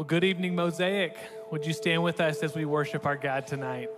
Well, good evening, Mosaic. Would you stand with us as we worship our God tonight?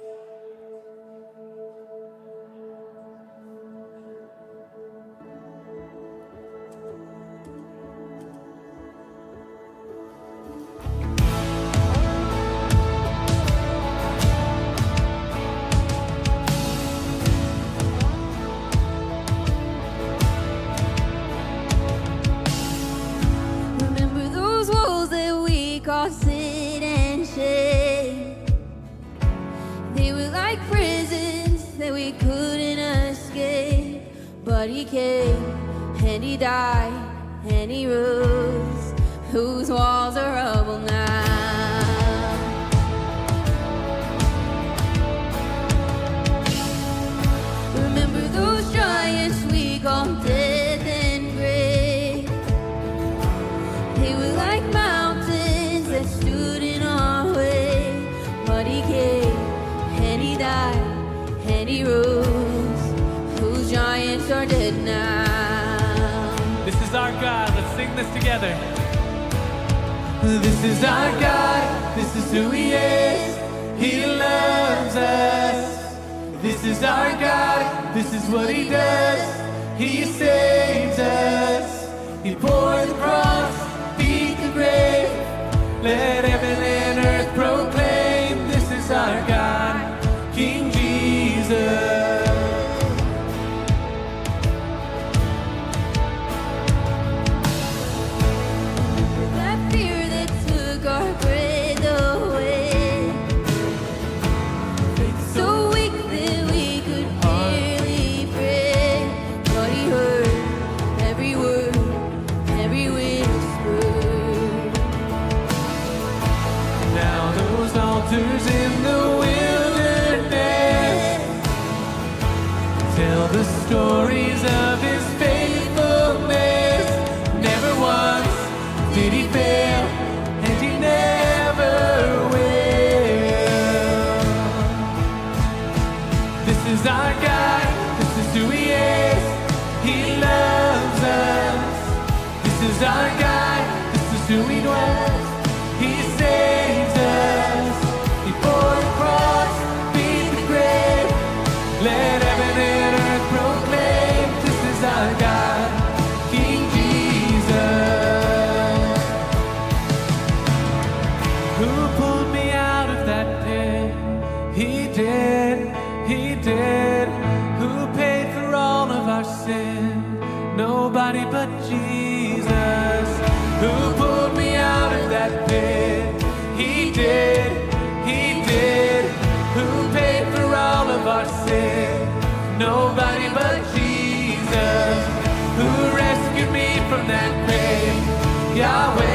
tell the stories of his faithfulness. Never once did he fail. nobody but Jesus who rescued me from that grave. Yahweh.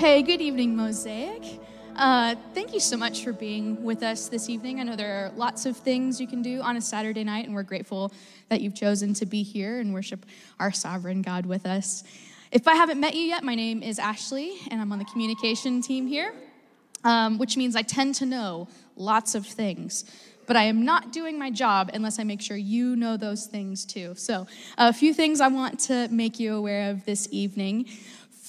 hey, good evening, Mosaic. Uh, thank you so much for being with us this evening. I know there are lots of things you can do on a Saturday night, and we're grateful that you've chosen to be here and worship our sovereign God with us. If I haven't met you yet, my name is Ashley, and I'm on the communication team here, um, which means I tend to know lots of things. But I am not doing my job unless I make sure you know those things too. So, a few things I want to make you aware of this evening.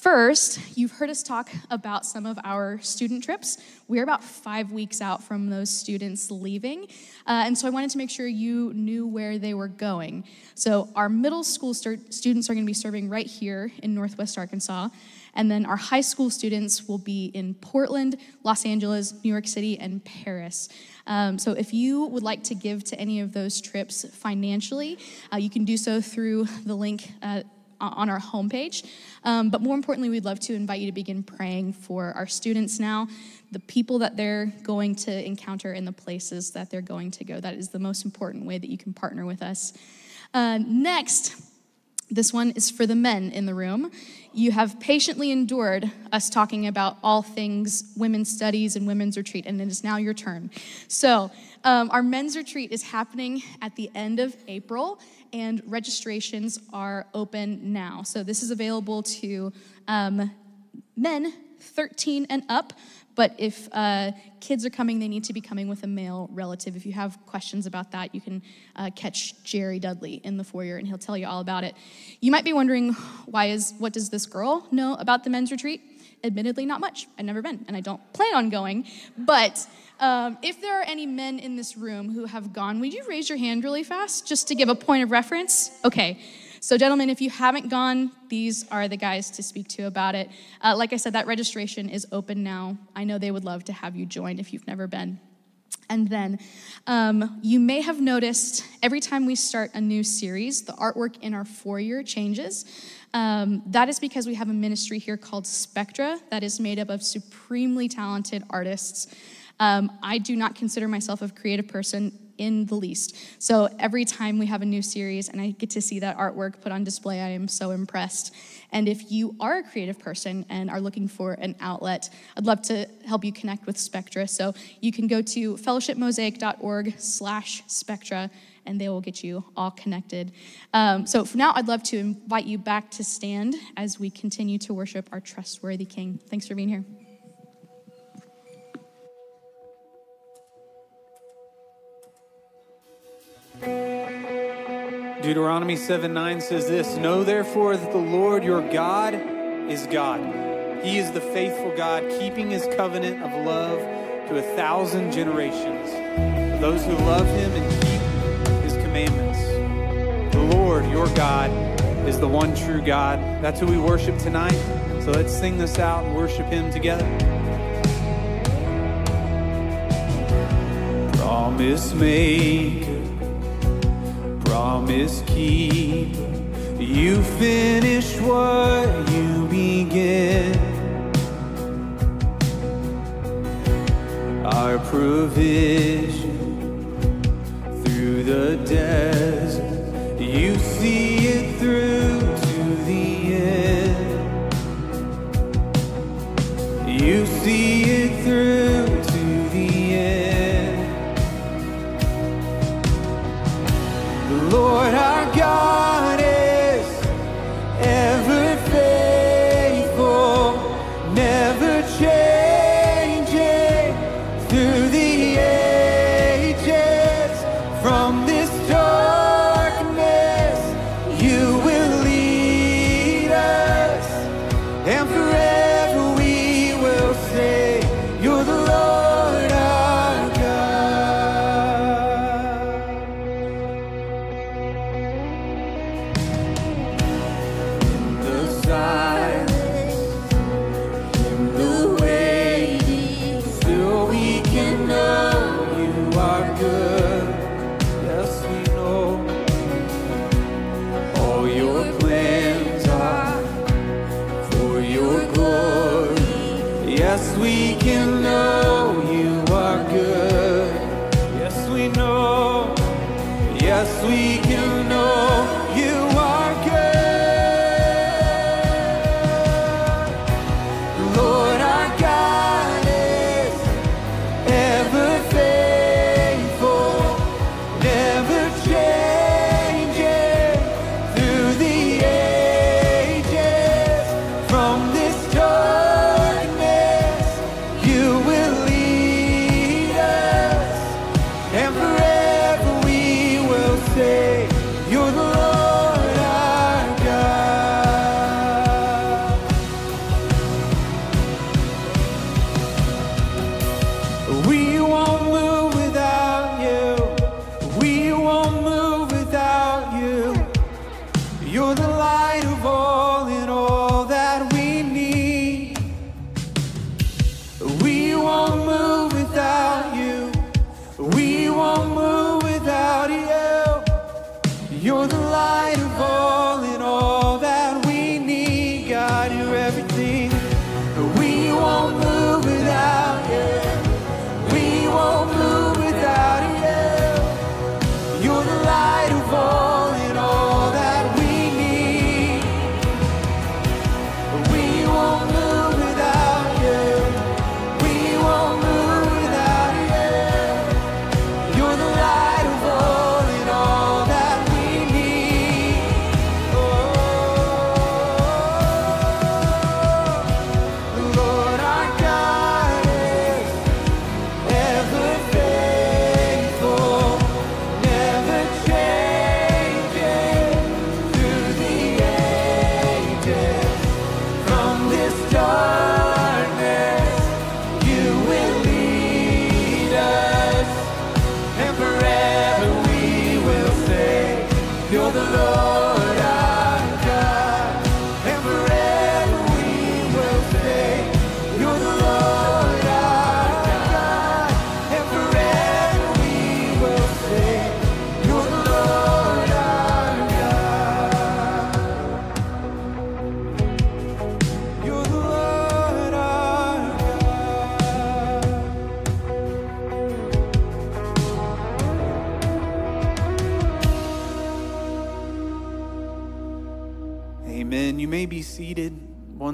First, you've heard us talk about some of our student trips. We're about five weeks out from those students leaving. Uh, and so I wanted to make sure you knew where they were going. So, our middle school st- students are going to be serving right here in Northwest Arkansas. And then our high school students will be in Portland, Los Angeles, New York City, and Paris. Um, so if you would like to give to any of those trips financially, uh, you can do so through the link. Uh, on our homepage. Um, but more importantly, we'd love to invite you to begin praying for our students now, the people that they're going to encounter, and the places that they're going to go. That is the most important way that you can partner with us. Uh, next, this one is for the men in the room. You have patiently endured us talking about all things women's studies and women's retreat, and it is now your turn. So, um, our men's retreat is happening at the end of April, and registrations are open now. So, this is available to um, men 13 and up. But if uh, kids are coming, they need to be coming with a male relative. If you have questions about that, you can uh, catch Jerry Dudley in the foyer, and he'll tell you all about it. You might be wondering, why is what does this girl know about the men's retreat? Admittedly, not much. I've never been, and I don't plan on going. But um, if there are any men in this room who have gone, would you raise your hand really fast, just to give a point of reference? Okay. So, gentlemen, if you haven't gone, these are the guys to speak to about it. Uh, like I said, that registration is open now. I know they would love to have you join if you've never been. And then um, you may have noticed every time we start a new series, the artwork in our foyer changes. Um, that is because we have a ministry here called Spectra that is made up of supremely talented artists. Um, I do not consider myself a creative person in the least. So every time we have a new series and I get to see that artwork put on display, I am so impressed. And if you are a creative person and are looking for an outlet, I'd love to help you connect with Spectra. So you can go to fellowshipmosaic.org slash spectra and they will get you all connected. Um, so for now, I'd love to invite you back to stand as we continue to worship our trustworthy King. Thanks for being here. Deuteronomy 7 9 says this Know therefore that the Lord your God is God. He is the faithful God, keeping his covenant of love to a thousand generations. Those who love him and keep his commandments. The Lord your God is the one true God. That's who we worship tonight. So let's sing this out and worship him together. Promise maker promise keep. You finish what you begin. Our provision through the desert, you see it through to the end. You see it through Lord our God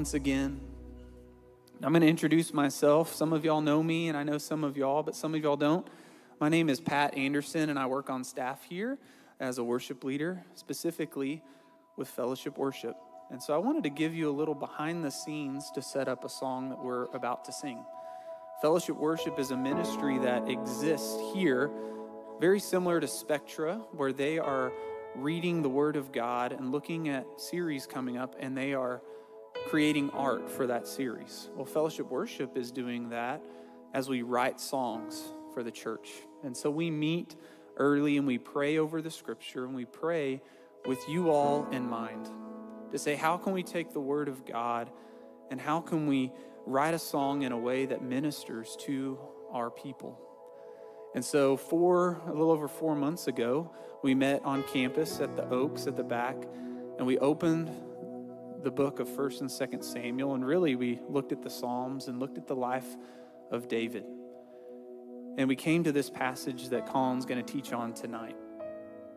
once again. I'm going to introduce myself. Some of y'all know me, and I know some of y'all, but some of y'all don't. My name is Pat Anderson, and I work on staff here as a worship leader, specifically with Fellowship Worship. And so I wanted to give you a little behind the scenes to set up a song that we're about to sing. Fellowship Worship is a ministry that exists here, very similar to Spectra, where they are reading the Word of God and looking at series coming up, and they are creating art for that series. Well, Fellowship Worship is doing that as we write songs for the church. And so we meet early and we pray over the scripture and we pray with you all in mind to say, how can we take the word of God and how can we write a song in a way that ministers to our people? And so, four, a little over four months ago, we met on campus at the Oaks at the back, and we opened the book of 1st and 2nd Samuel, and really we looked at the Psalms and looked at the life of David. And we came to this passage that Collin's going to teach on tonight,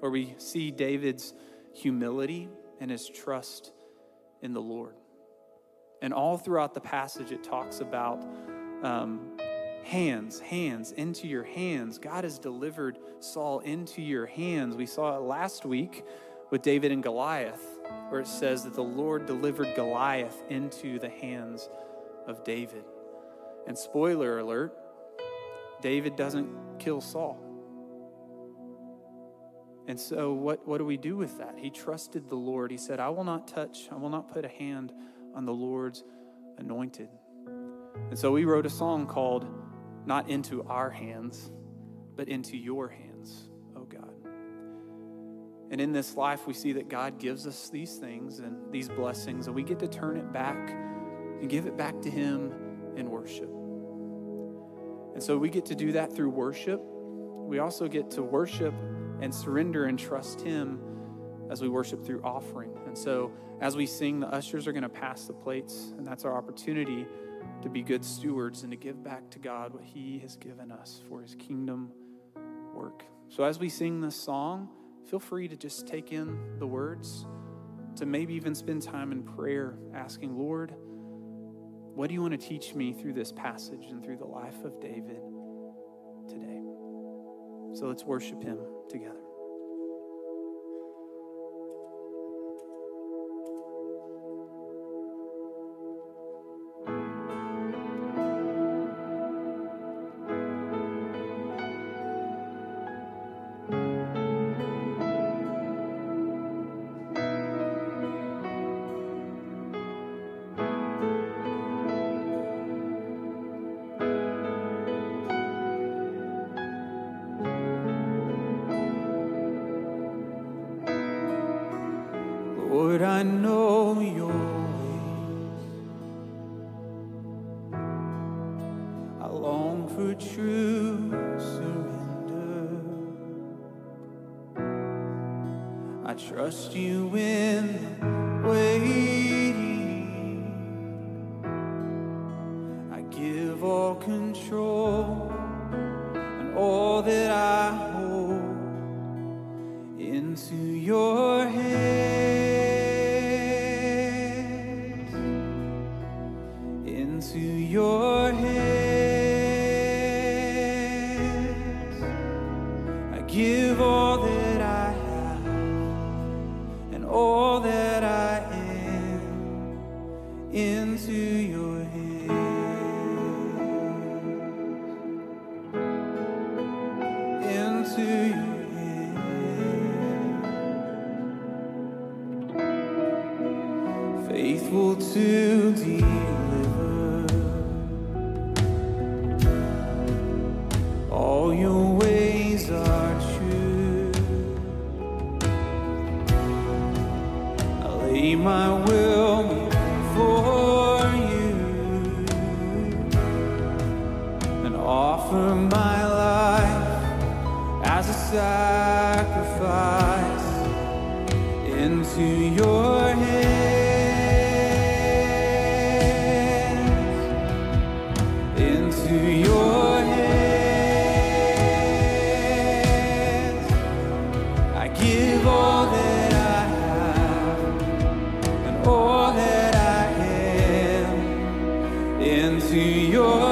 where we see David's humility and his trust in the Lord. And all throughout the passage, it talks about um, hands, hands, into your hands. God has delivered Saul into your hands. We saw it last week with David and Goliath, where it says that the Lord delivered Goliath into the hands of David. And spoiler alert, David doesn't kill Saul. And so, what, what do we do with that? He trusted the Lord. He said, I will not touch, I will not put a hand on the Lord's anointed. And so, we wrote a song called Not Into Our Hands, but Into Your Hands. And in this life, we see that God gives us these things and these blessings, and we get to turn it back and give it back to Him in worship. And so we get to do that through worship. We also get to worship and surrender and trust Him as we worship through offering. And so as we sing, the ushers are going to pass the plates, and that's our opportunity to be good stewards and to give back to God what He has given us for His kingdom work. So as we sing this song, feel free to just take in the words, to maybe even spend time in prayer asking, Lord, what do you want to teach me through this passage and through the life of David today? So let's worship him together. Trust you in into your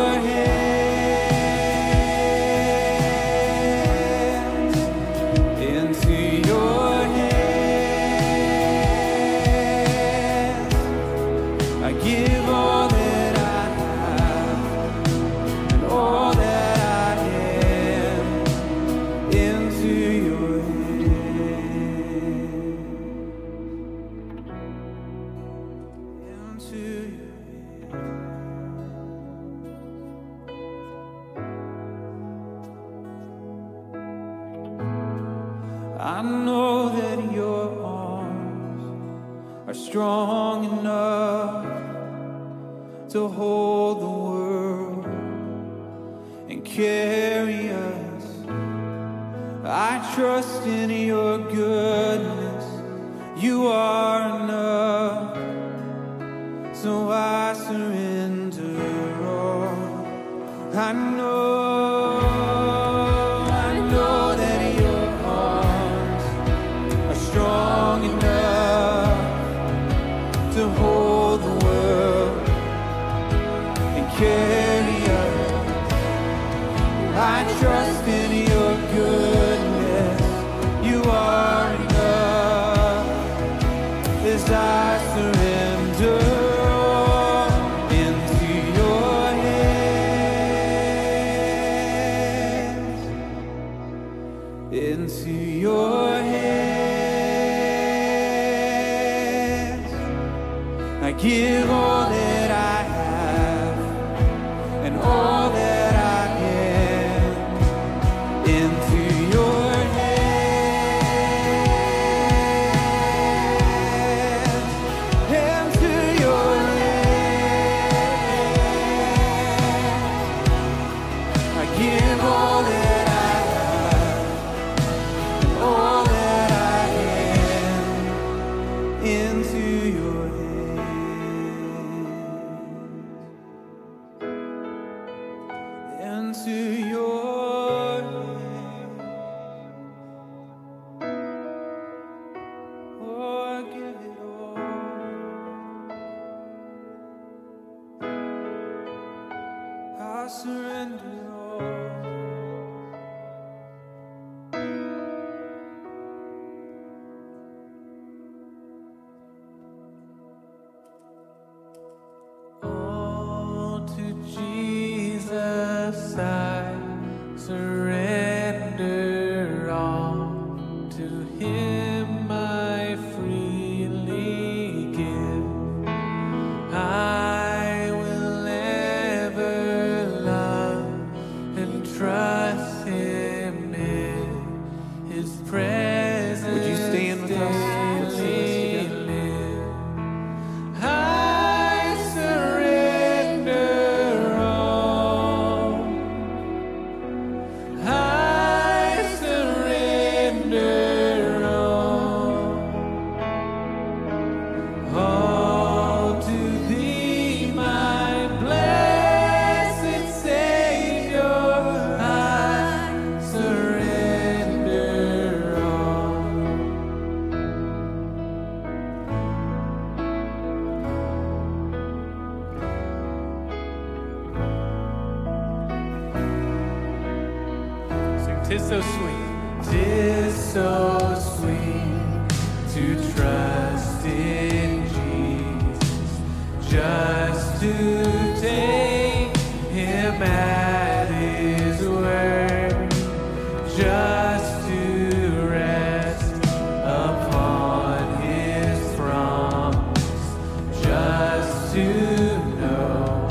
to know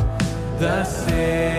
the saith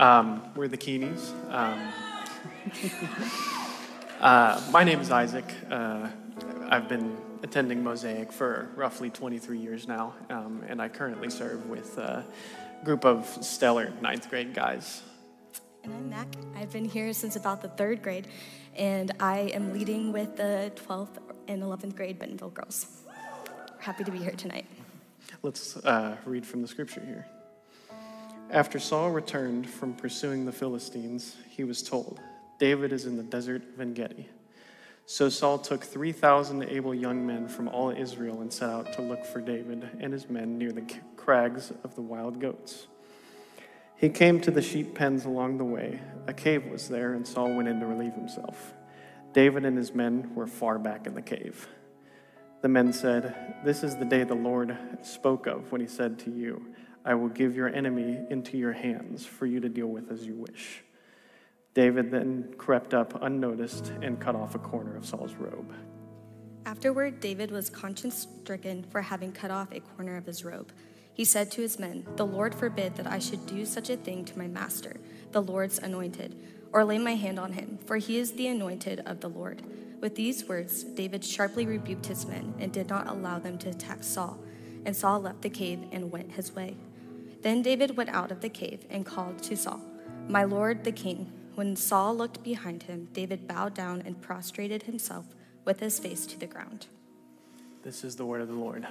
Um, we're the Keenies. Um, uh, my name is Isaac. Uh, I've been attending Mosaic for roughly 23 years now, um, and I currently serve with a group of stellar ninth grade guys. And I'm Mac. I've been here since about the third grade, and I am leading with the 12th and 11th grade Bentonville girls. Happy to be here tonight. Let's uh, read from the scripture here. After Saul returned from pursuing the Philistines, he was told, David is in the desert of En Gedi. So Saul took 3,000 able young men from all Israel and set out to look for David and his men near the crags of the wild goats. He came to the sheep pens along the way. A cave was there, and Saul went in to relieve himself. David and his men were far back in the cave. The men said, This is the day the Lord spoke of when he said to you, I will give your enemy into your hands for you to deal with as you wish. David then crept up unnoticed and cut off a corner of Saul's robe. Afterward, David was conscience stricken for having cut off a corner of his robe. He said to his men, The Lord forbid that I should do such a thing to my master, the Lord's anointed, or lay my hand on him, for he is the anointed of the Lord. With these words, David sharply rebuked his men and did not allow them to attack Saul. And Saul left the cave and went his way. Then David went out of the cave and called to Saul, My lord the king. When Saul looked behind him, David bowed down and prostrated himself with his face to the ground. This is the word of the Lord.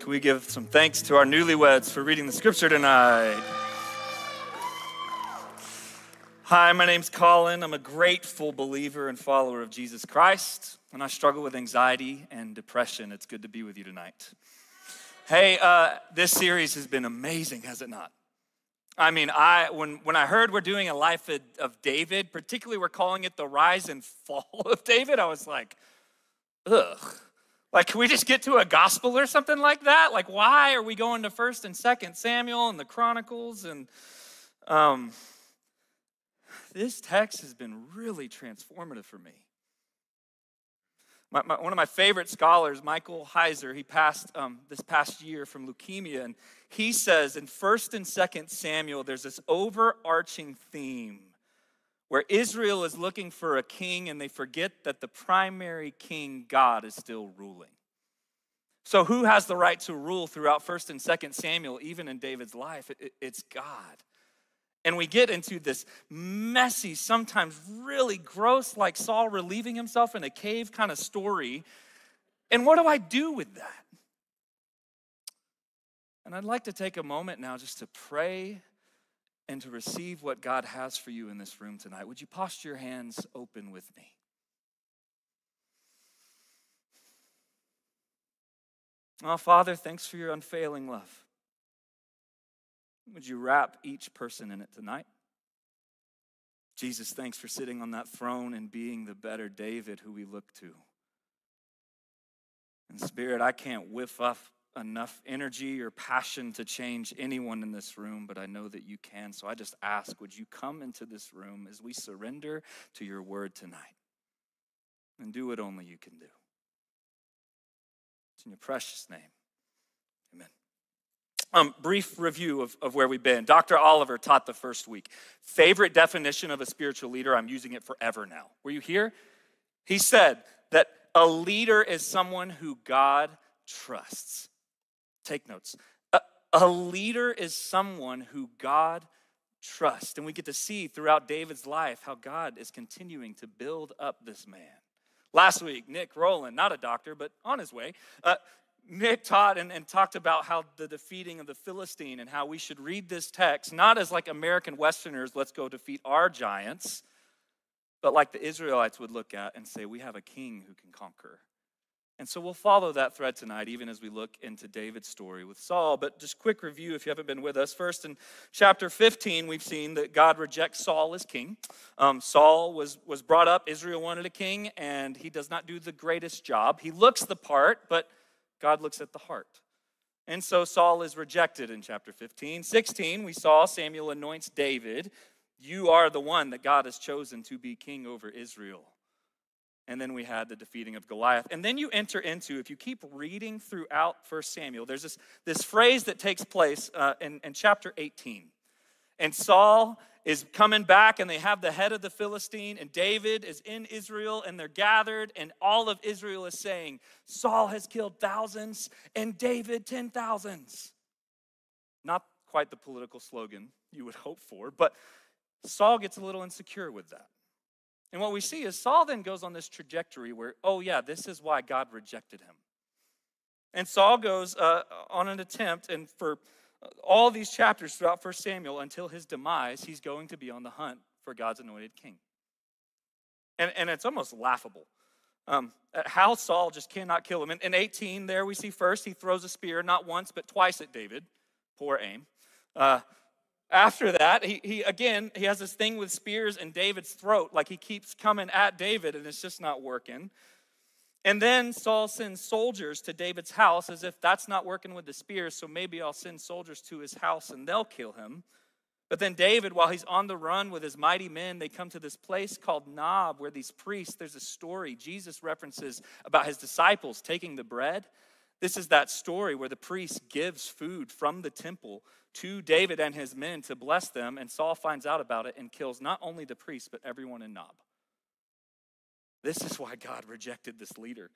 Can we give some thanks to our newlyweds for reading the scripture tonight? Hi, my name's Collin. I'm a grateful believer and follower of Jesus Christ, and I struggle with anxiety and depression. It's good to be with you tonight. Hey, uh, this series has been amazing, has it not? I mean, I when when I heard we're doing a life of, of David, particularly we're calling it the rise and fall of David, I was like, ugh. Like, can we just get to a gospel or something like that? Like, why are we going to First and Second Samuel and the Chronicles? And um, this text has been really transformative for me. My, my, one of my favorite scholars, Michael Heiser, he passed um, this past year from leukemia, and he says in First and Second Samuel, there's this overarching theme where Israel is looking for a king and they forget that the primary king, God, is still ruling. So, who has the right to rule throughout 1st and 2nd Samuel, even in David's life? It, it, it's God. And we get into this messy, sometimes really gross, like Saul relieving himself in a cave kind of story. And what do I do with that? And I'd like to take a moment now just to pray and to receive what God has for you in this room tonight, would you posture your hands open with me? Oh, Father, thanks for your unfailing love. Would you wrap each person in it tonight? Jesus, thanks for sitting on that throne and being the better David who we look to. And Spirit, I can't whiff off enough energy or passion to change anyone in this room, but I know that you can. So I just ask, would you come into this room as we surrender to your word tonight and do what only you can do? It's in your precious name. Amen. Um, brief review of, of where we've been. Dr. Oliver taught the first week. Favorite definition of a spiritual leader, I'm using it forever now. Were you here? He said that a leader is someone who God trusts. Take notes. A, a leader is someone who God trusts. And we get to see throughout David's life how God is continuing to build up this man. Last week, Nick Rowland, not a doctor, but on his way, uh, Nick taught and, and, talked about how the defeating of the Philistine and how we should read this text not as like American Westerners, let's go defeat our giants, but like the Israelites would look at and say, we have a king who can conquer. And so we'll follow that thread tonight, even as we look into David's story with Saul. But just quick review if you haven't been with us. First, in chapter 15, we've seen that God rejects Saul as king. Um, Saul was, was brought up, Israel wanted a king, and he does not do the greatest job. He looks the part, but God looks at the heart. And so Saul is rejected in chapter 15. 16, we saw Samuel anoints David. You are the one that God has chosen to be king over Israel. And then we had the defeating of Goliath. And then you enter into, if you keep reading throughout 1 Samuel, there's this, this phrase that takes place uh, in, in chapter 18. And Saul is coming back, and they have the head of the Philistine, and David is in Israel, and they're gathered, and all of Israel is saying, Saul has killed thousands, and David ten thousands. Not quite the political slogan you would hope for, but Saul gets a little insecure with that. And what we see is Saul then goes on this trajectory where, oh, yeah, this is why God rejected him. And Saul goes uh, on an attempt, and for all these chapters throughout 1 Samuel until his demise, he's going to be on the hunt for God's anointed king. And, and it's almost laughable. Um, how Saul just cannot kill him. In, in 18, there we see first he throws a spear, not once, but twice at David. Poor aim. Uh, after that, he, he again, he has this thing with spears in David's throat, like he keeps coming at David and it's just not working. And then Saul sends soldiers to David's house as if that's not working with the spears, so maybe I'll send soldiers to his house and they'll kill him. But then David, while he's on the run with his mighty men, they come to this place called Nob, where these priests, there's a story Jesus references about his disciples taking the bread. This is that story where the priest gives food from the temple to David and his men to bless them, and Saul finds out about it and kills not only the priest, but everyone in Nob. This is why God rejected this leader.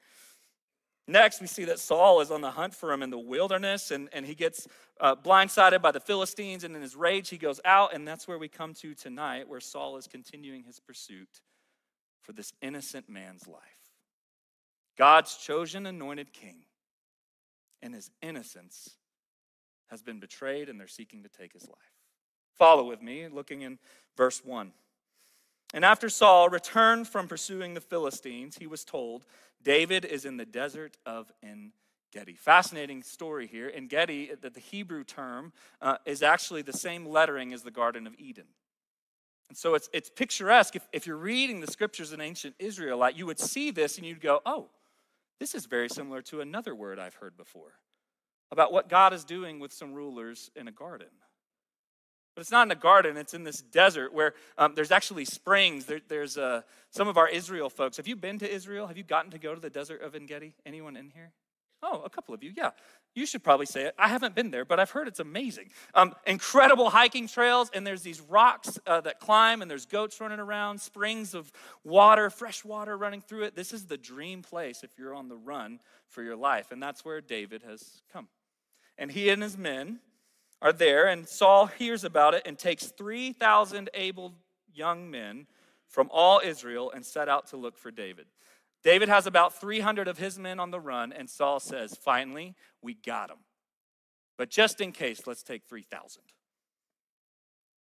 Next, we see that Saul is on the hunt for him in the wilderness, and, and he gets uh, blindsided by the Philistines, and in his rage, he goes out, and that's where we come to tonight, where Saul is continuing his pursuit for this innocent man's life. God's chosen anointed king, and his innocence has been betrayed, and they're seeking to take his life. Follow with me, looking in verse 1. And after Saul returned from pursuing the Philistines, he was told, David is in the desert of En Gedi. Fascinating story here. En Gedi, the, the Hebrew term, uh, is actually the same lettering as the Garden of Eden. And so it's, it's picturesque. If, if you're reading the scriptures in ancient Israelite, you would see this and you'd go, oh, this is very similar to another word I've heard before about what God is doing with some rulers in a garden. But it's not in a garden, it's in this desert where um, there's actually springs. There, there's uh, some of our Israel folks. Have you been to Israel? Have you gotten to go to the desert of En Gedi? Anyone in here? Oh, a couple of you, yeah. You should probably say it. I haven't been there, but I've heard it's amazing. Um, incredible hiking trails, and there's these rocks uh, that climb, and there's goats running around, springs of water, fresh water running through it. This is the dream place if you're on the run for your life, and that's where David has come. And he and his men are there, and Saul hears about it and takes 3,000 able young men from all Israel and set out to look for David. David has about 300 of his men on the run, and Saul says, Finally, we got him. But just in case, let's take 3,000.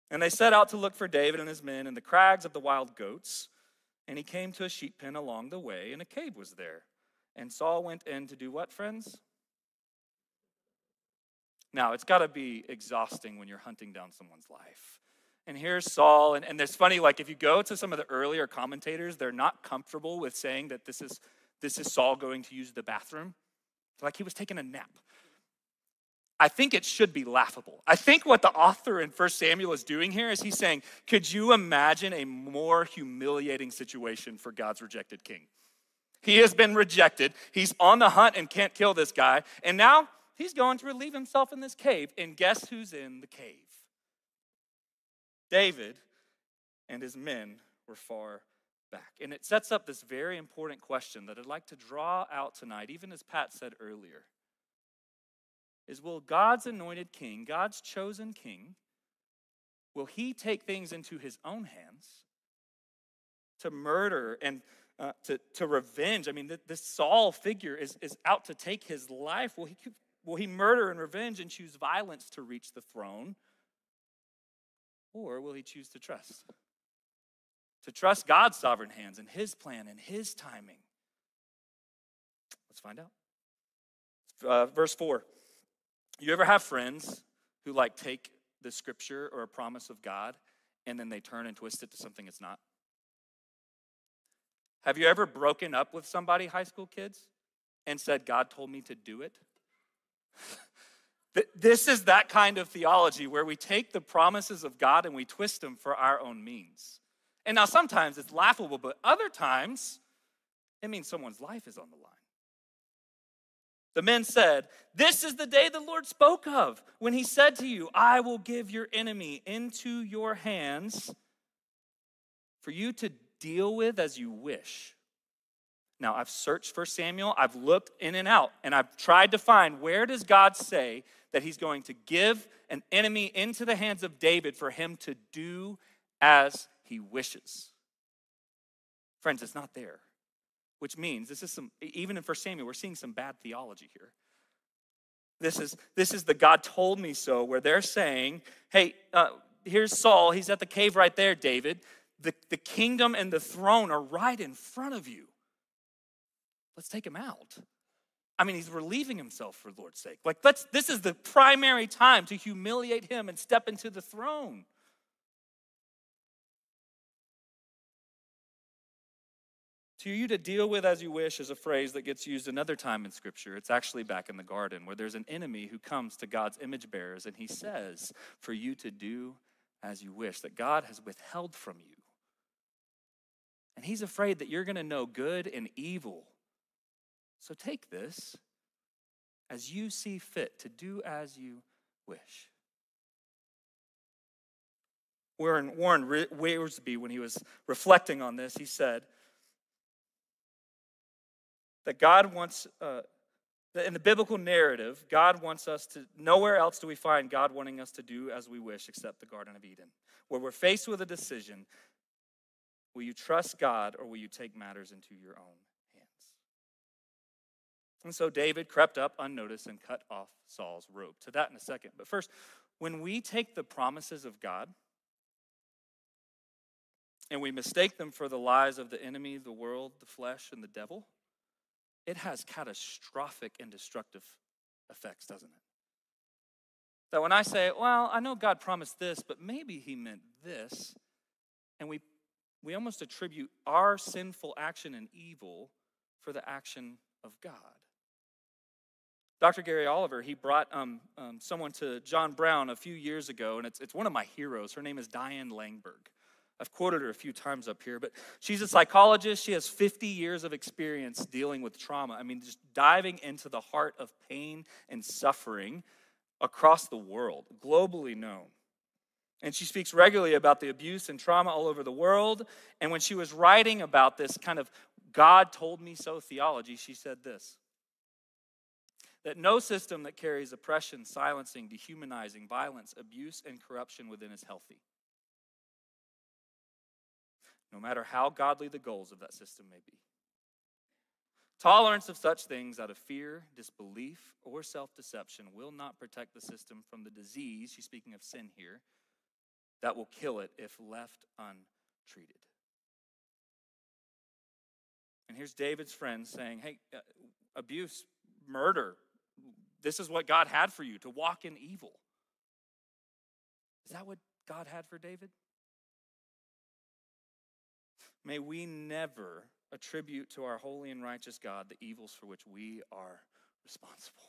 And they set out to look for David and his men in the crags of the wild goats. And he came to a sheep pen along the way, and a cave was there. And Saul went in to do what, friends? Now, it's got to be exhausting when you're hunting down someone's life. And here's Saul, and, and there's funny, like if you go to some of the earlier commentators, they're not comfortable with saying that this is this is Saul going to use the bathroom. Like he was taking a nap. I think it should be laughable. I think what the author in 1 Samuel is doing here is he's saying, could you imagine a more humiliating situation for God's rejected king? He has been rejected. He's on the hunt and can't kill this guy. And now He's going to relieve himself in this cave. And guess who's in the cave? David and his men were far back. And it sets up this very important question that I'd like to draw out tonight, even as Pat said earlier. Is will God's anointed king, God's chosen king, will he take things into his own hands to murder and uh, to, to revenge? I mean, this Saul figure is, is out to take his life. Will he Will he murder and revenge and choose violence to reach the throne? Or will he choose to trust? To trust God's sovereign hands and his plan and his timing? Let's find out. Uh, verse 4. You ever have friends who like take the scripture or a promise of God and then they turn and twist it to something it's not? Have you ever broken up with somebody, high school kids, and said, God told me to do it? This is that kind of theology where we take the promises of God and we twist them for our own means. And now sometimes it's laughable, but other times it means someone's life is on the line. The men said, This is the day the Lord spoke of when he said to you, I will give your enemy into your hands for you to deal with as you wish. Now, I've searched for Samuel, I've looked in and out, and I've tried to find where does God say that he's going to give an enemy into the hands of David for him to do as he wishes. Friends, it's not there. Which means this is some even in 1 Samuel, we're seeing some bad theology here. This is this is the God told me so, where they're saying, hey, uh, here's Saul, he's at the cave right there, David. The, the kingdom and the throne are right in front of you. Let's take him out. I mean, he's relieving himself for Lord's sake. Like, let's, this is the primary time to humiliate him and step into the throne. To you to deal with as you wish is a phrase that gets used another time in Scripture. It's actually back in the garden where there's an enemy who comes to God's image bearers and he says, For you to do as you wish, that God has withheld from you. And he's afraid that you're going to know good and evil. So take this as you see fit to do as you wish. Warren, Warren Wiersbe, when he was reflecting on this, he said, that God wants, uh, in the biblical narrative, God wants us to, nowhere else do we find God wanting us to do as we wish except the Garden of Eden, where we're faced with a decision will you trust God or will you take matters into your own? And so David crept up unnoticed and cut off Saul's robe. To that in a second. But first, when we take the promises of God, and we mistake them for the lies of the enemy, the world, the flesh, and the devil, it has catastrophic and destructive effects, doesn't it? That when I say, well, I know God promised this, but maybe he meant this, and we, we almost attribute our sinful action and evil for the action of God. Dr. Gary Oliver, he brought um, um, someone to John Brown a few years ago, and it's, it's one of my heroes. Her name is Diane Langberg. I've quoted her a few times up here, but she's a psychologist. She has 50 years of experience dealing with trauma. I mean, just diving into the heart of pain and suffering across the world, globally known. And she speaks regularly about the abuse and trauma all over the world. And when she was writing about this kind of God told me so theology, she said this that no system that carries oppression, silencing, dehumanizing, violence, abuse, and corruption within is healthy no matter how godly the goals of that system may be. Tolerance of such things out of fear, disbelief, or self deception will not protect the system from the disease, she's speaking of sin here, that will kill it if left untreated. And here's David's friend saying, Hey, uh, abuse, murder, this is what God had for you to walk in evil. Is that what God had for David? May we never attribute to our holy and righteous God the evils for which we are responsible.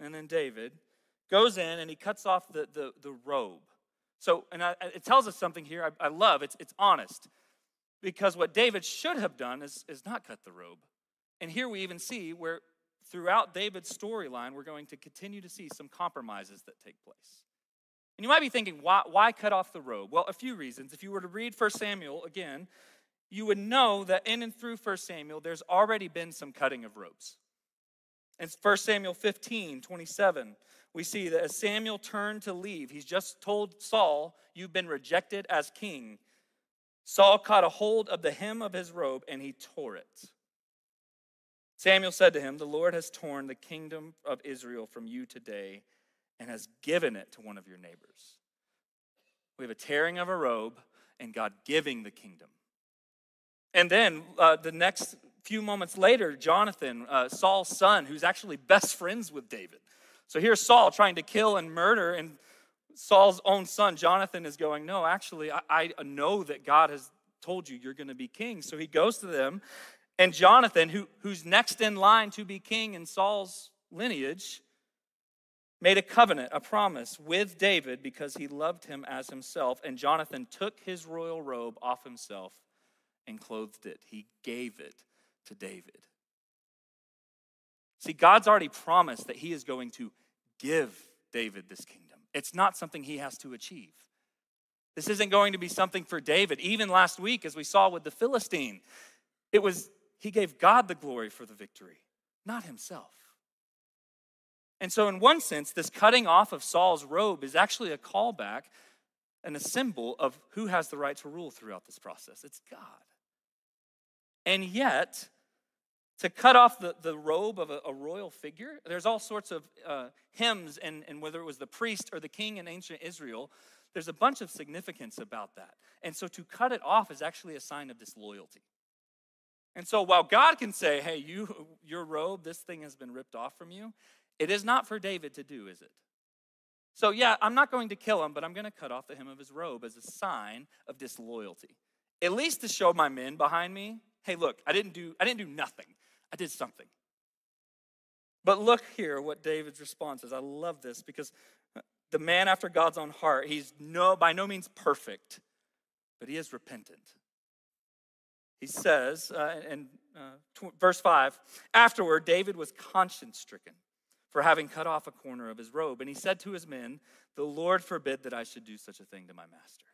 And then David goes in and he cuts off the, the, the robe. So, and I, it tells us something here I, I love. It's, it's honest. Because what David should have done is, is not cut the robe. And here we even see where throughout David's storyline, we're going to continue to see some compromises that take place. And you might be thinking, why, why cut off the robe? Well, a few reasons. If you were to read 1 Samuel again, you would know that in and through 1 Samuel, there's already been some cutting of robes. In 1 Samuel 15, 27, we see that as Samuel turned to leave, he's just told Saul, You've been rejected as king. Saul caught a hold of the hem of his robe and he tore it. Samuel said to him, The Lord has torn the kingdom of Israel from you today and has given it to one of your neighbors. We have a tearing of a robe and God giving the kingdom. And then uh, the next few moments later, Jonathan, uh, Saul's son, who's actually best friends with David. So here's Saul trying to kill and murder, and Saul's own son, Jonathan, is going, No, actually, I, I know that God has told you you're going to be king. So he goes to them, and Jonathan, who, who's next in line to be king in Saul's lineage, made a covenant, a promise with David because he loved him as himself. And Jonathan took his royal robe off himself and clothed it, he gave it to David. See, God's already promised that he is going to give David this kingdom. It's not something he has to achieve. This isn't going to be something for David. Even last week, as we saw with the Philistine, it was he gave God the glory for the victory, not himself. And so, in one sense, this cutting off of Saul's robe is actually a callback and a symbol of who has the right to rule throughout this process. It's God. And yet, to cut off the, the robe of a, a royal figure, there's all sorts of uh, hymns, and, and whether it was the priest or the king in ancient Israel, there's a bunch of significance about that. And so to cut it off is actually a sign of disloyalty. And so while God can say, hey, you, your robe, this thing has been ripped off from you, it is not for David to do, is it? So, yeah, I'm not going to kill him, but I'm going to cut off the hem of his robe as a sign of disloyalty. At least to show my men behind me, hey, look, I didn't do, I didn't do nothing. I did something. But look here what David's response is. I love this because uh, the man after God's own heart, he's no by no means perfect, but he is repentant. He says uh, in uh, tw- verse 5 Afterward, David was conscience stricken for having cut off a corner of his robe. And he said to his men, The Lord forbid that I should do such a thing to my master.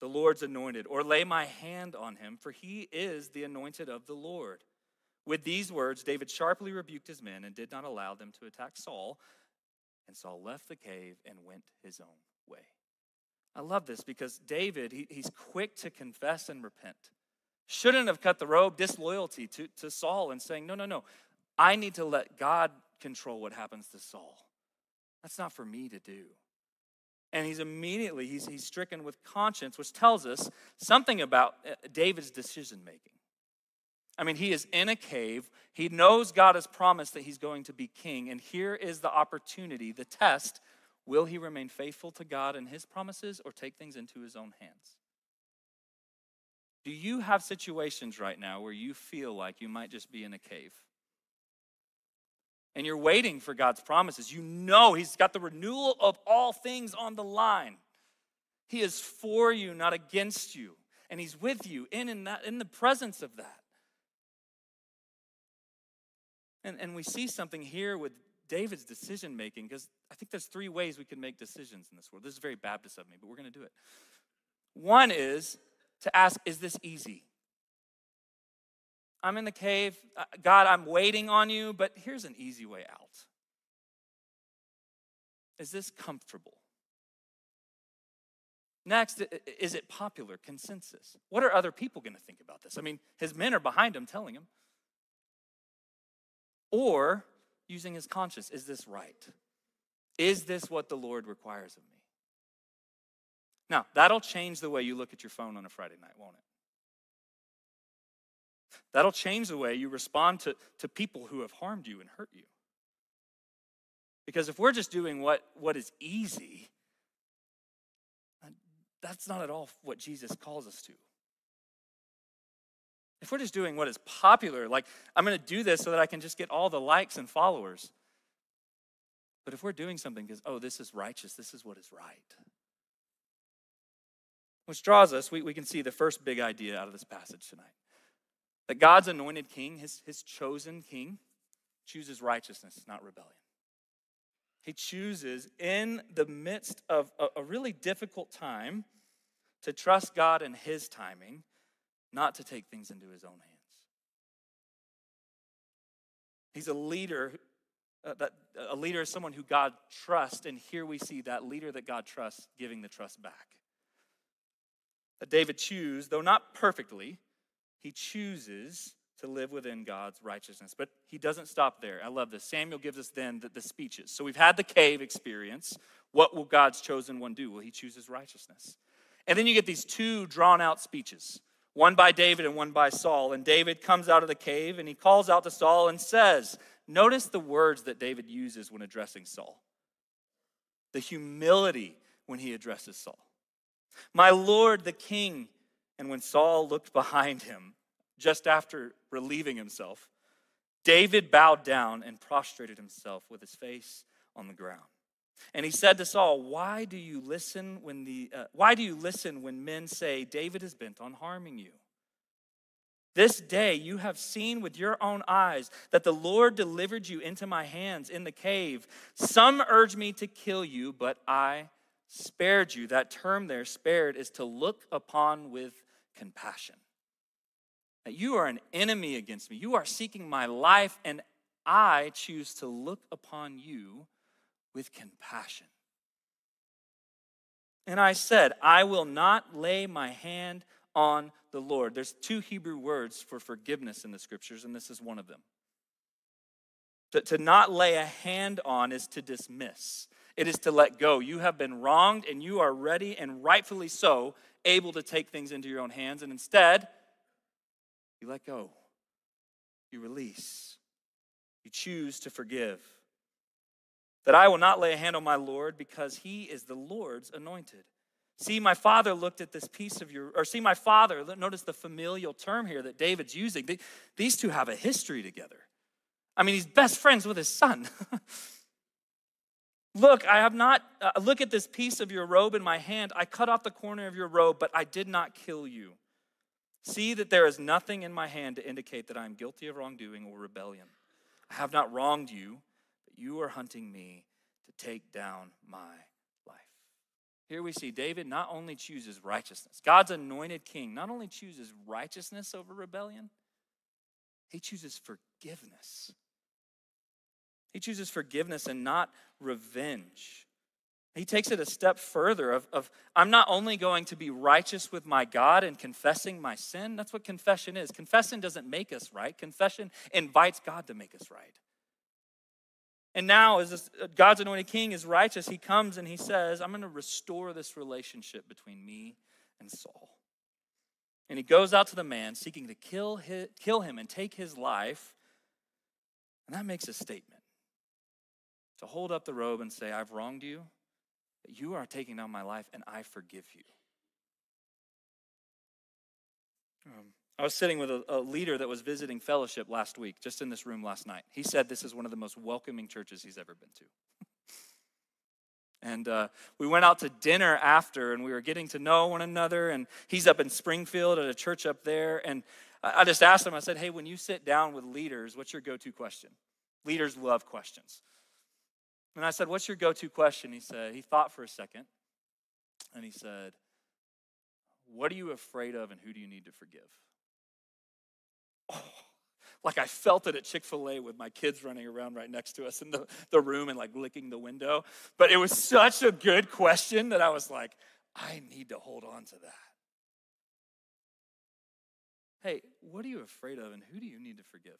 The Lord's anointed, or lay my hand on him, for he is the anointed of the Lord. With these words, David sharply rebuked his men and did not allow them to attack Saul. And Saul left the cave and went his own way. I love this because David, he, he's quick to confess and repent. Shouldn't have cut the robe, disloyalty to, to Saul and saying, No, no, no, I need to let God control what happens to Saul. That's not for me to do. And he's immediately, he's, he's stricken with conscience, which tells us something about uh, David's decision making. I mean, he is in a cave. He knows God has promised that he's going to be king. And here is the opportunity, the test. Will he remain faithful to God and his promises or take things into his own hands? Do you have situations right now where you feel like you might just be in a cave? And you're waiting for God's promises. You know He's got the renewal of all things on the line. He is for you, not against you. And He's with you in, in, that, in the presence of that. And, and we see something here with David's decision making because I think there's three ways we can make decisions in this world. This is very Baptist of me, but we're going to do it. One is to ask, is this easy? I'm in the cave. Uh, God, I'm waiting on you, but here's an easy way out. Is this comfortable? Next, is it popular consensus? What are other people going to think about this? I mean, his men are behind him telling him. Or using his conscience, is this right? Is this what the Lord requires of me? Now, that'll change the way you look at your phone on a Friday night, won't it? That'll change the way you respond to, to people who have harmed you and hurt you. Because if we're just doing what, what is easy, uh, that's not at all what Jesus calls us to. If we're just doing what is popular, like I'm going to do this so that I can just get all the likes and followers. But if we're doing something because, oh, this is righteous, this is what is right. Which draws us, we, we can see the first big idea out of this passage tonight that God's anointed king, his, his chosen king, chooses righteousness, not rebellion. He chooses in the midst of a, a really difficult time to trust God and his timing not to take things into his own hands. He's a leader. Uh, that a leader is someone who God trusts, and here we see that leader that God trusts giving the trust back. That David chooses, though not perfectly, he chooses to live within God's righteousness. But he doesn't stop there. I love this. Samuel gives us then the, the, speeches. So we've had the cave experience. What will God's chosen one do? Well, he chooses righteousness. And then you get these two drawn out speeches one by David and one by Saul. And David comes out of the cave and he calls out to Saul and says, Notice the words that David uses when addressing Saul the humility when he addresses Saul. My Lord the king. And when Saul looked behind him, just after relieving himself, David bowed down and prostrated himself with his face on the ground. And he said to Saul, "Why do you listen when the uh, why do you listen when men say David is bent on harming you? This day you have seen with your own eyes that the Lord delivered you into my hands in the cave. Some urged me to kill you, but I spared you. That term there, spared, is to look upon with compassion. That you are an enemy against me. You are seeking my life, and I choose to look upon you with compassion. And I said, I will not lay my hand on the Lord. There's two Hebrew words for forgiveness in the scriptures, and this is one of them. To, to not lay a hand on is to dismiss, it is to let go. You have been wronged, and you are ready, and rightfully so, able to take things into your own hands. And instead, you let go, you release, you choose to forgive that I will not lay a hand on my Lord because he is the Lord's anointed. See, my father looked at this piece of your, or see, my father, notice the familial term here that David's using. These two have a history together. I mean, he's best friends with his son. look, I have not, uh, look at this piece of your robe in my hand. I cut off the corner of your robe, but I did not kill you. See that there is nothing in my hand to indicate that I am guilty of wrongdoing or rebellion. I have not wronged you you are hunting me to take down my life. Here we see David not only chooses righteousness, God's anointed king not only chooses righteousness over rebellion, he chooses forgiveness. He chooses forgiveness and not revenge. He takes it a step further of, of, I'm not only going to be righteous with my God and confessing my sin. That's what confession is. Confession doesn't make us right. Confession invites God to make us right. And now, as this, uh, God's anointed king is righteous, he comes and he says, I'm going to restore this relationship between me and Saul. And he goes out to the man seeking to kill, his, kill him and take his life. And that makes a statement to hold up the robe and say, I've wronged you, but you are taking down my life, and I forgive you. Um, I was sitting with a, a, leader that was visiting fellowship last week, just in this room last night. He said this is one of the most welcoming churches he's ever been to. and uh, we went out to dinner after, and we were getting to know one another. And he's up in Springfield at a church up there. And I just asked him, I said, Hey, when you sit down with leaders, what's your go to question? Leaders love questions. And I said, What's your go to question? He said, He thought for a second, and he said, What are you afraid of, and who do you need to forgive? Like I felt it at Chick fil A with my kids running around right next to us in the, the room and like licking the window. But it was such a good question that I was like, I need to hold on to that. Hey, what are you afraid of and who do you need to forgive?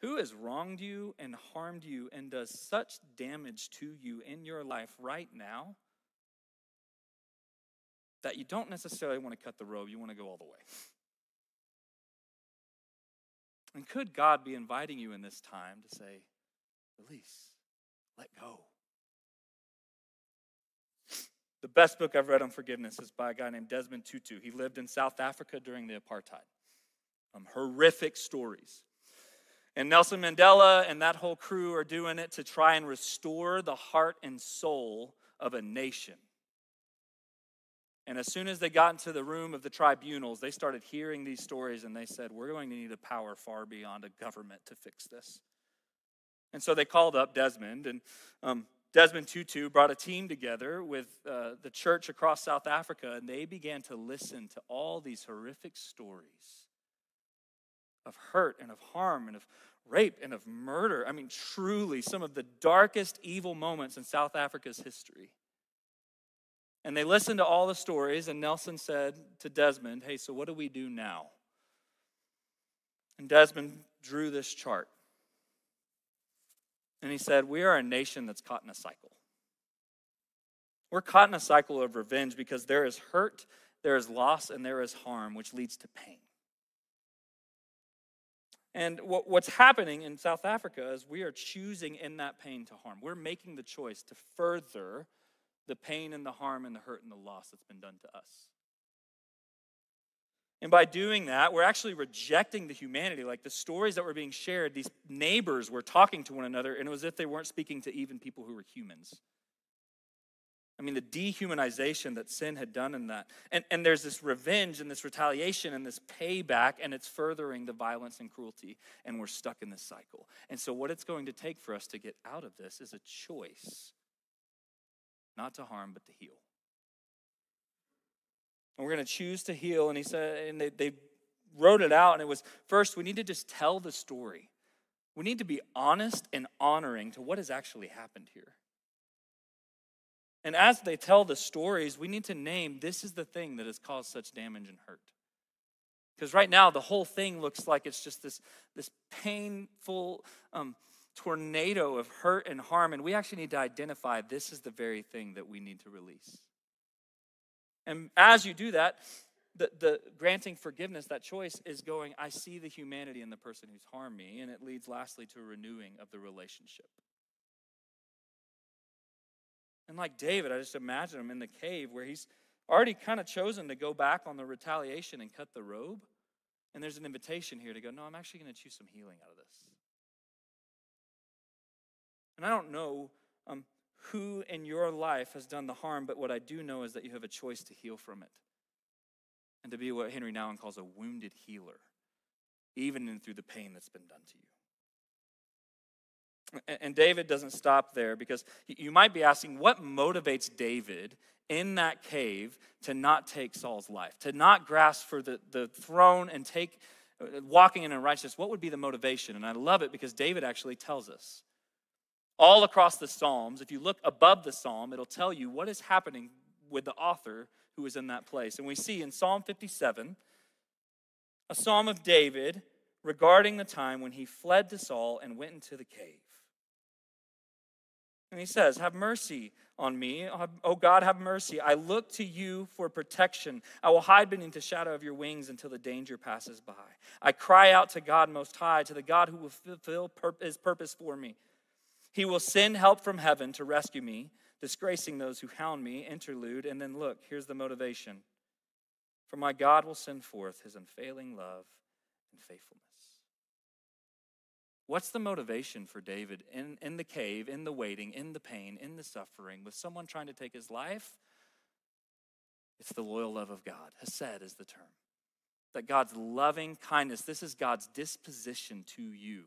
Who has wronged you and harmed you and does such damage to you in your life right now that you don't necessarily want to cut the rope, you want to go all the way? And could God be inviting you in this time to say, release, let go? The best book I've read on forgiveness is by a guy named Desmond Tutu. He lived in South Africa during the apartheid. Um, horrific stories. And Nelson Mandela and that whole crew are doing it to try and restore the heart and soul of a nation. And as soon as they got into the room of the tribunals, they started hearing these stories and they said, We're going to need a power far beyond a government to fix this. And so they called up Desmond, and um, Desmond Tutu brought a team together with uh, the church across South Africa, and they began to listen to all these horrific stories of hurt and of harm and of rape and of murder. I mean, truly, some of the darkest evil moments in South Africa's history. And they listened to all the stories, and Nelson said to Desmond, Hey, so what do we do now? And Desmond drew this chart. And he said, We are a nation that's caught in a cycle. We're caught in a cycle of revenge because there is hurt, there is loss, and there is harm, which leads to pain. And what's happening in South Africa is we are choosing in that pain to harm. We're making the choice to further the pain and the harm and the hurt and the loss that's been done to us. And by doing that, we're actually rejecting the humanity. Like the stories that were being shared, these neighbors were talking to one another, and it was as if they weren't speaking to even people who were humans. I mean, the dehumanization that sin had done in that. And, and there's this revenge and this retaliation and this payback, and it's furthering the violence and cruelty, and we're stuck in this cycle. And so, what it's going to take for us to get out of this is a choice not to harm, but to heal. And we're going to choose to heal. And he said, and they, they wrote it out, and it was first, we need to just tell the story. We need to be honest and honoring to what has actually happened here. And as they tell the stories, we need to name this is the thing that has caused such damage and hurt. Because right now, the whole thing looks like it's just this, this painful um, tornado of hurt and harm. And we actually need to identify this is the very thing that we need to release. And as you do that, the, the granting forgiveness, that choice is going, I see the humanity in the person who's harmed me, and it leads lastly to a renewing of the relationship. And like David, I just imagine him in the cave where he's already kind of chosen to go back on the retaliation and cut the robe. And there's an invitation here to go, no, I'm actually going to choose some healing out of this. And I don't know um, who in your life has done the harm, but what I do know is that you have a choice to heal from it and to be what Henri Nouwen calls a wounded healer, even in through the pain that's been done to you. And David doesn't stop there because you might be asking, what motivates David in that cave to not take Saul's life, to not grasp for the, the throne and take uh, walking in righteousness? What would be the motivation? And I love it because David actually tells us. All across the Psalms, if you look above the Psalm, it'll tell you what is happening with the author who is in that place. And we see in Psalm 57, a psalm of David regarding the time when he fled to Saul and went into the cave. And he says, Have mercy on me. Oh God, have mercy. I look to you for protection. I will hide beneath the shadow of your wings until the danger passes by. I cry out to God Most High, to the God who will fulfill his purpose for me. He will send help from heaven to rescue me, disgracing those who hound me. Interlude. And then look, here's the motivation. For my God will send forth his unfailing love and faithfulness. What's the motivation for David in, in the cave, in the waiting, in the pain, in the suffering, with someone trying to take his life? It's the loyal love of God. Hesed is the term. That God's loving kindness, this is God's disposition to you.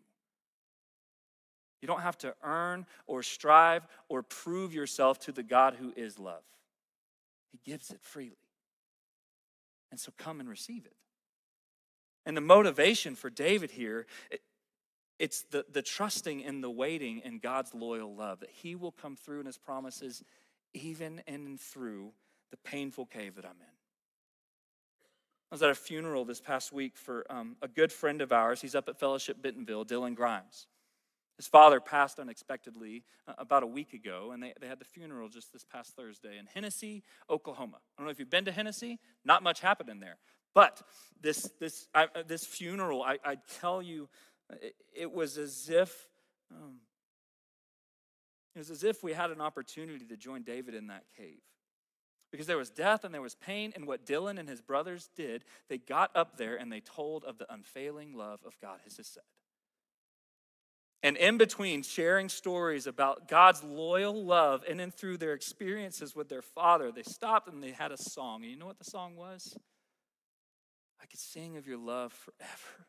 You don't have to earn or strive or prove yourself to the God who is love. He gives it freely. And so come and receive it. And the motivation for David here, it's the, the trusting and the waiting in God's loyal love that He will come through in His promises, even and through the painful cave that I'm in. I was at a funeral this past week for um, a good friend of ours. He's up at Fellowship Bentonville, Dylan Grimes. His father passed unexpectedly uh, about a week ago, and they, they had the funeral just this past Thursday in Hennessey, Oklahoma. I don't know if you've been to Hennessey, not much happened in there. But this, this, I, uh, this funeral, I, I tell you, it, was as if um, it was as if we had an opportunity to join David in that cave. Because there was death and there was pain, and what Dylan and his brothers did, they got up there and they told of the unfailing love of God, Hesed. And in between sharing stories about God's loyal love and then through their experiences with their father, they stopped and they had a song. And you know what the song was? I could sing of your love forever.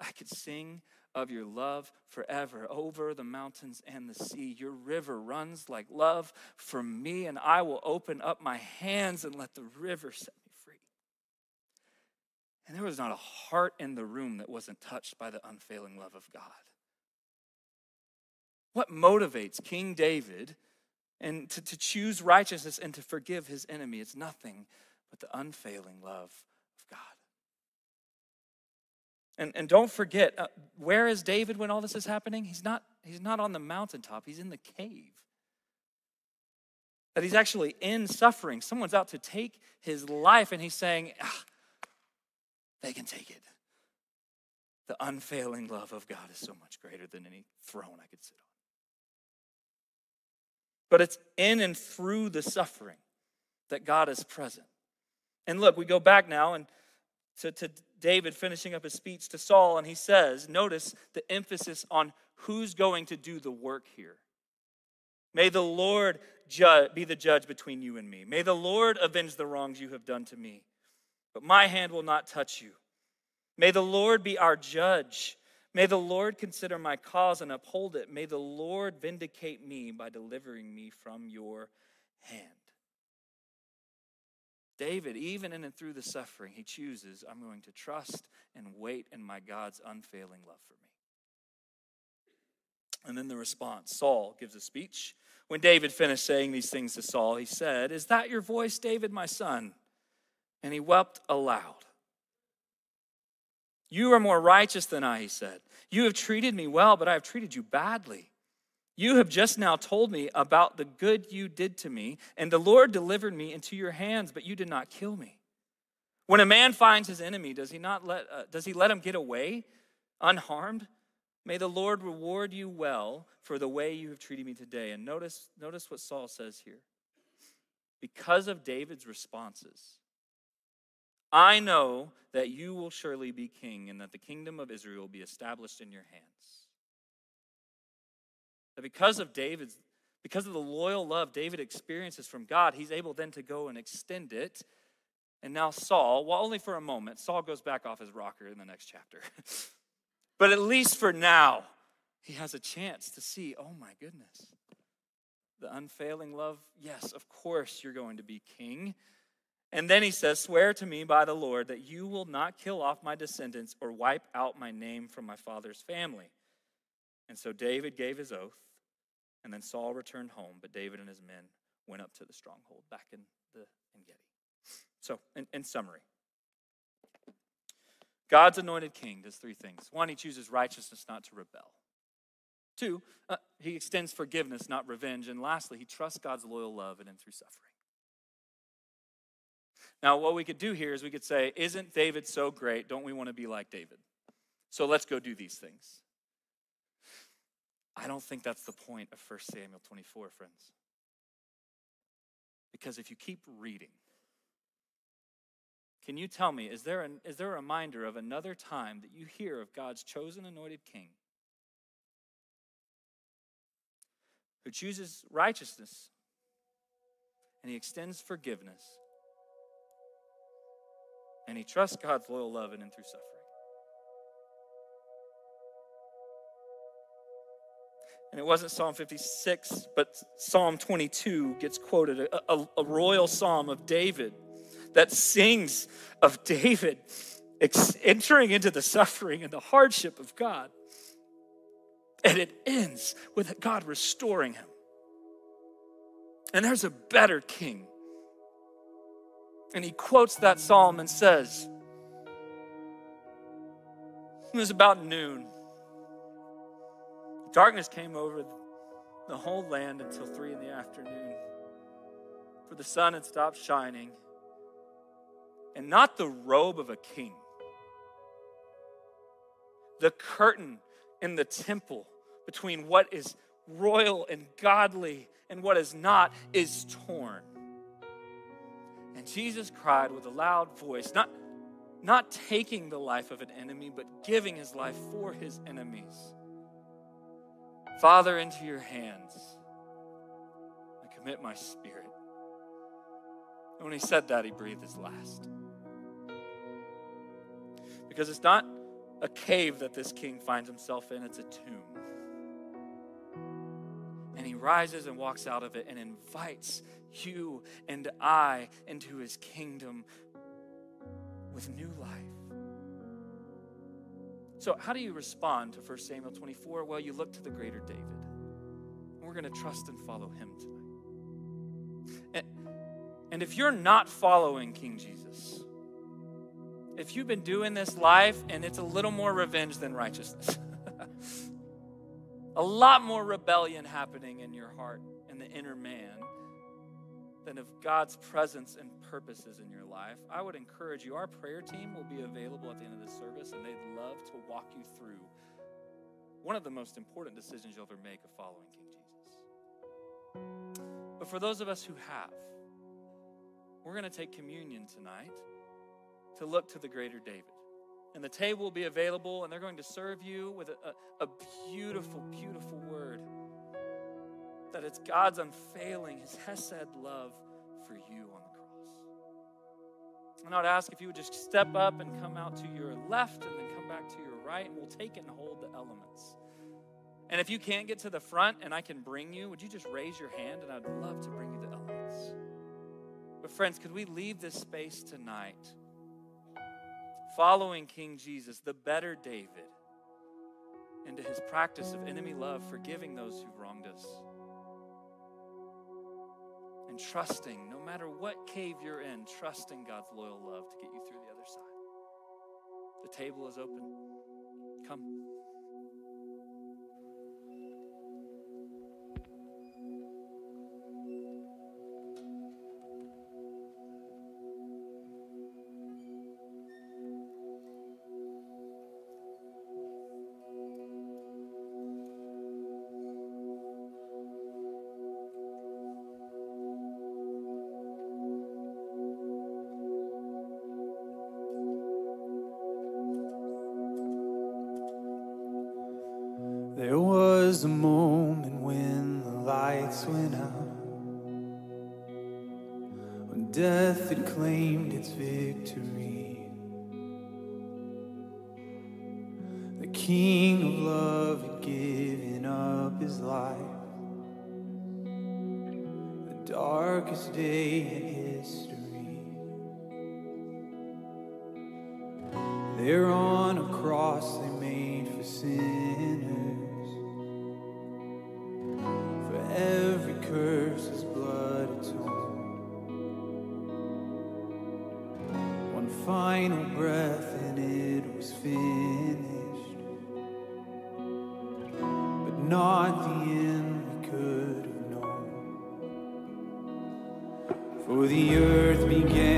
I could sing of your love forever over the mountains and the sea. Your river runs like love for me, and I will open up my hands and let the river set me. And there was not a heart in the room that wasn't touched by the unfailing love of God. What motivates King David and to, to choose righteousness and to forgive his enemy? It's nothing but the unfailing love of God. and, and don't forget, uh, where is David when all this is happening? He's not, he's not on the mountaintop, he's in the cave. That he's actually in suffering. Someone's out to take his life, and he's saying, ah, they can take it. The unfailing love of God is so much greater than any throne I could sit on. But it's in and through the suffering that God is present. And look, we go back now and to, to David finishing up his speech to Saul, and he says, notice the emphasis on who's going to do the work here. May the Lord ju- be the judge between you and me. May the Lord avenge the wrongs you have done to me. But my hand will not touch you. May the Lord be our judge. May the Lord consider my cause and uphold it. May the Lord vindicate me by delivering me from your hand. David, even in and through the suffering, he chooses, I'm going to trust and wait in my God's unfailing love for me. And then the response Saul gives a speech. When David finished saying these things to Saul, he said, Is that your voice, David, my son? And he wept aloud. You are more righteous than I, he said. You have treated me well, but I have treated you badly. You have just now told me about the good you did to me, and the Lord delivered me into your hands, but you did not kill me. When a man finds his enemy, does he not let uh, does he let him get away unharmed? May the Lord reward you well for the way you have treated me today. And notice notice what Saul says here. Because of David's responses, I know that you will surely be king and that the kingdom of Israel will be established in your hands. That because of David's, because of the loyal love David experiences from God, he's able then to go and extend it. And now Saul, well, only for a moment, Saul goes back off his rocker in the next chapter. but at least for now, he has a chance to see, oh my goodness, the unfailing love. Yes, of course you're going to be king. And then he says, Swear to me by the Lord that you will not kill off my descendants or wipe out my name from my father's family. And so David gave his oath, and then Saul returned home, but David and his men went up to the stronghold back in the En Gedi. So, in, in summary, God's anointed king does three things. One, he chooses righteousness, not to rebel. Two, uh, he extends forgiveness, not revenge. And lastly, he trusts God's loyal love in and through suffering. Now, what we could do here is we could say, Isn't David so great? Don't we want to be like David? So let's go do these things. I don't think that's the point of 1 Samuel 24, friends. Because if you keep reading, can you tell me, is there, an, is there a reminder of another time that you hear of God's chosen anointed king who chooses righteousness and he extends forgiveness and he trusts God's loyal love in and through suffering. And it wasn't Psalm 56, but Psalm 22 gets quoted, a, a, a royal psalm of David that sings of David entering into the suffering and the hardship of God. And it ends with God restoring him. And there's a better king and he quotes that psalm and says, It was about noon. Darkness came over the whole land until three in the afternoon, for the sun had stopped shining, and not the robe of a king. The curtain in the temple between what is royal and godly and what is not is torn. And Jesus cried with a loud voice, not, not taking the life of an enemy, but giving his life for his enemies. Father, into your hands I commit my spirit. And when he said that, he breathed his last. Because it's not a cave that this king finds himself in, it's a tomb. And he rises and walks out of it and invites you and I into his kingdom with new life. So, how do you respond to 1 Samuel 24? Well, you look to the greater David. We're going to trust and follow him tonight. And, and if you're not following King Jesus, if you've been doing this life and it's a little more revenge than righteousness, a lot more rebellion happening in your heart, in the inner man, than of God's presence and purposes in your life, I would encourage you. Our prayer team will be available at the end of the service, and they'd love to walk you through one of the most important decisions you'll ever make of following King Jesus. But for those of us who have, we're going to take communion tonight to look to the greater David. And the table will be available, and they're going to serve you with a, a, a beautiful, beautiful word that it's God's unfailing, His Hesed love for you on the cross. And I'd ask if you would just step up and come out to your left and then come back to your right, and we'll take and hold the elements. And if you can't get to the front and I can bring you, would you just raise your hand and I'd love to bring you the elements? But, friends, could we leave this space tonight following King Jesus, the better David, into his practice of enemy love, forgiving those who wronged us? And trusting, no matter what cave you're in, trusting God's loyal love to get you through the other side. The table is open. Come. Final breath and it was finished. But not the end we could have known. For the earth began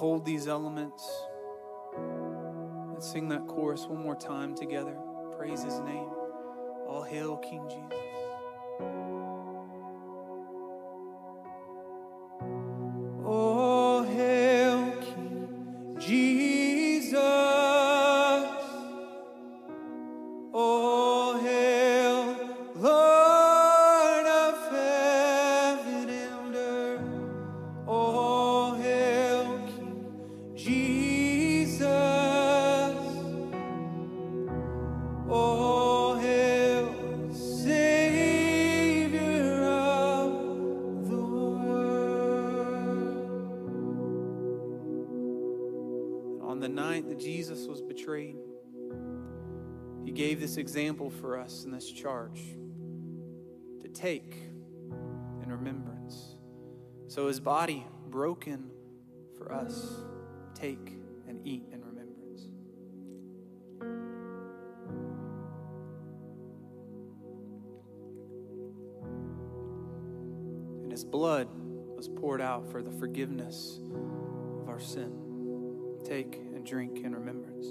hold these elements. Let's sing that chorus one more time together. Praise his name. All hail King Jesus. For us in this charge to take in remembrance. So his body broken for us, take and eat in remembrance. And his blood was poured out for the forgiveness of our sin. Take and drink in remembrance.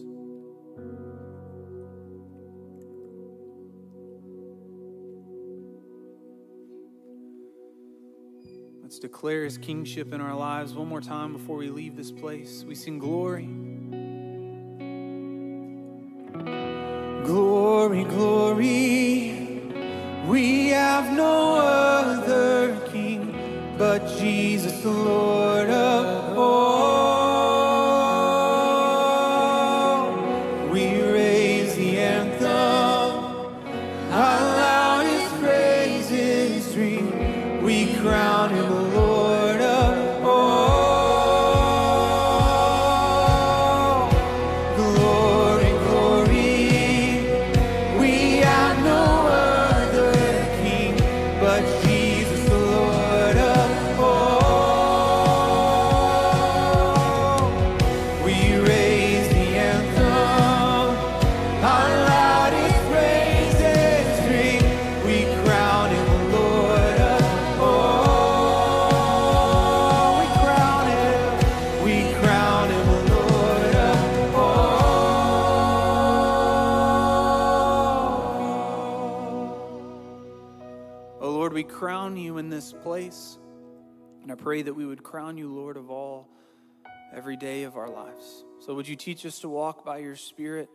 Declare his kingship in our lives one more time before we leave this place. We sing glory. Glory, glory. We have no other king but Jesus, the Lord pray that we would crown you Lord of all every day of our lives. So would you teach us to walk by your Spirit,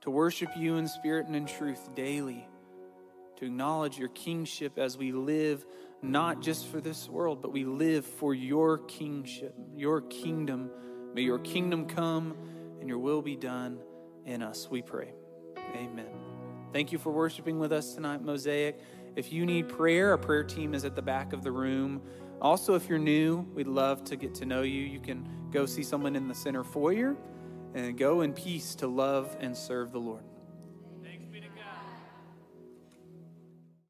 to worship you in spirit and in truth daily, to acknowledge your kingship as we live not just for this world, but we live for your kingship, your kingdom. May your kingdom come and your will be done in us, we pray. Amen. Thank you for worshiping with us tonight, Mosaic. If you need prayer, our prayer team is at the back of the room. Also, if you're new, we'd love to get to know you. You can go see someone in the center foyer and go in peace to love and serve the Lord.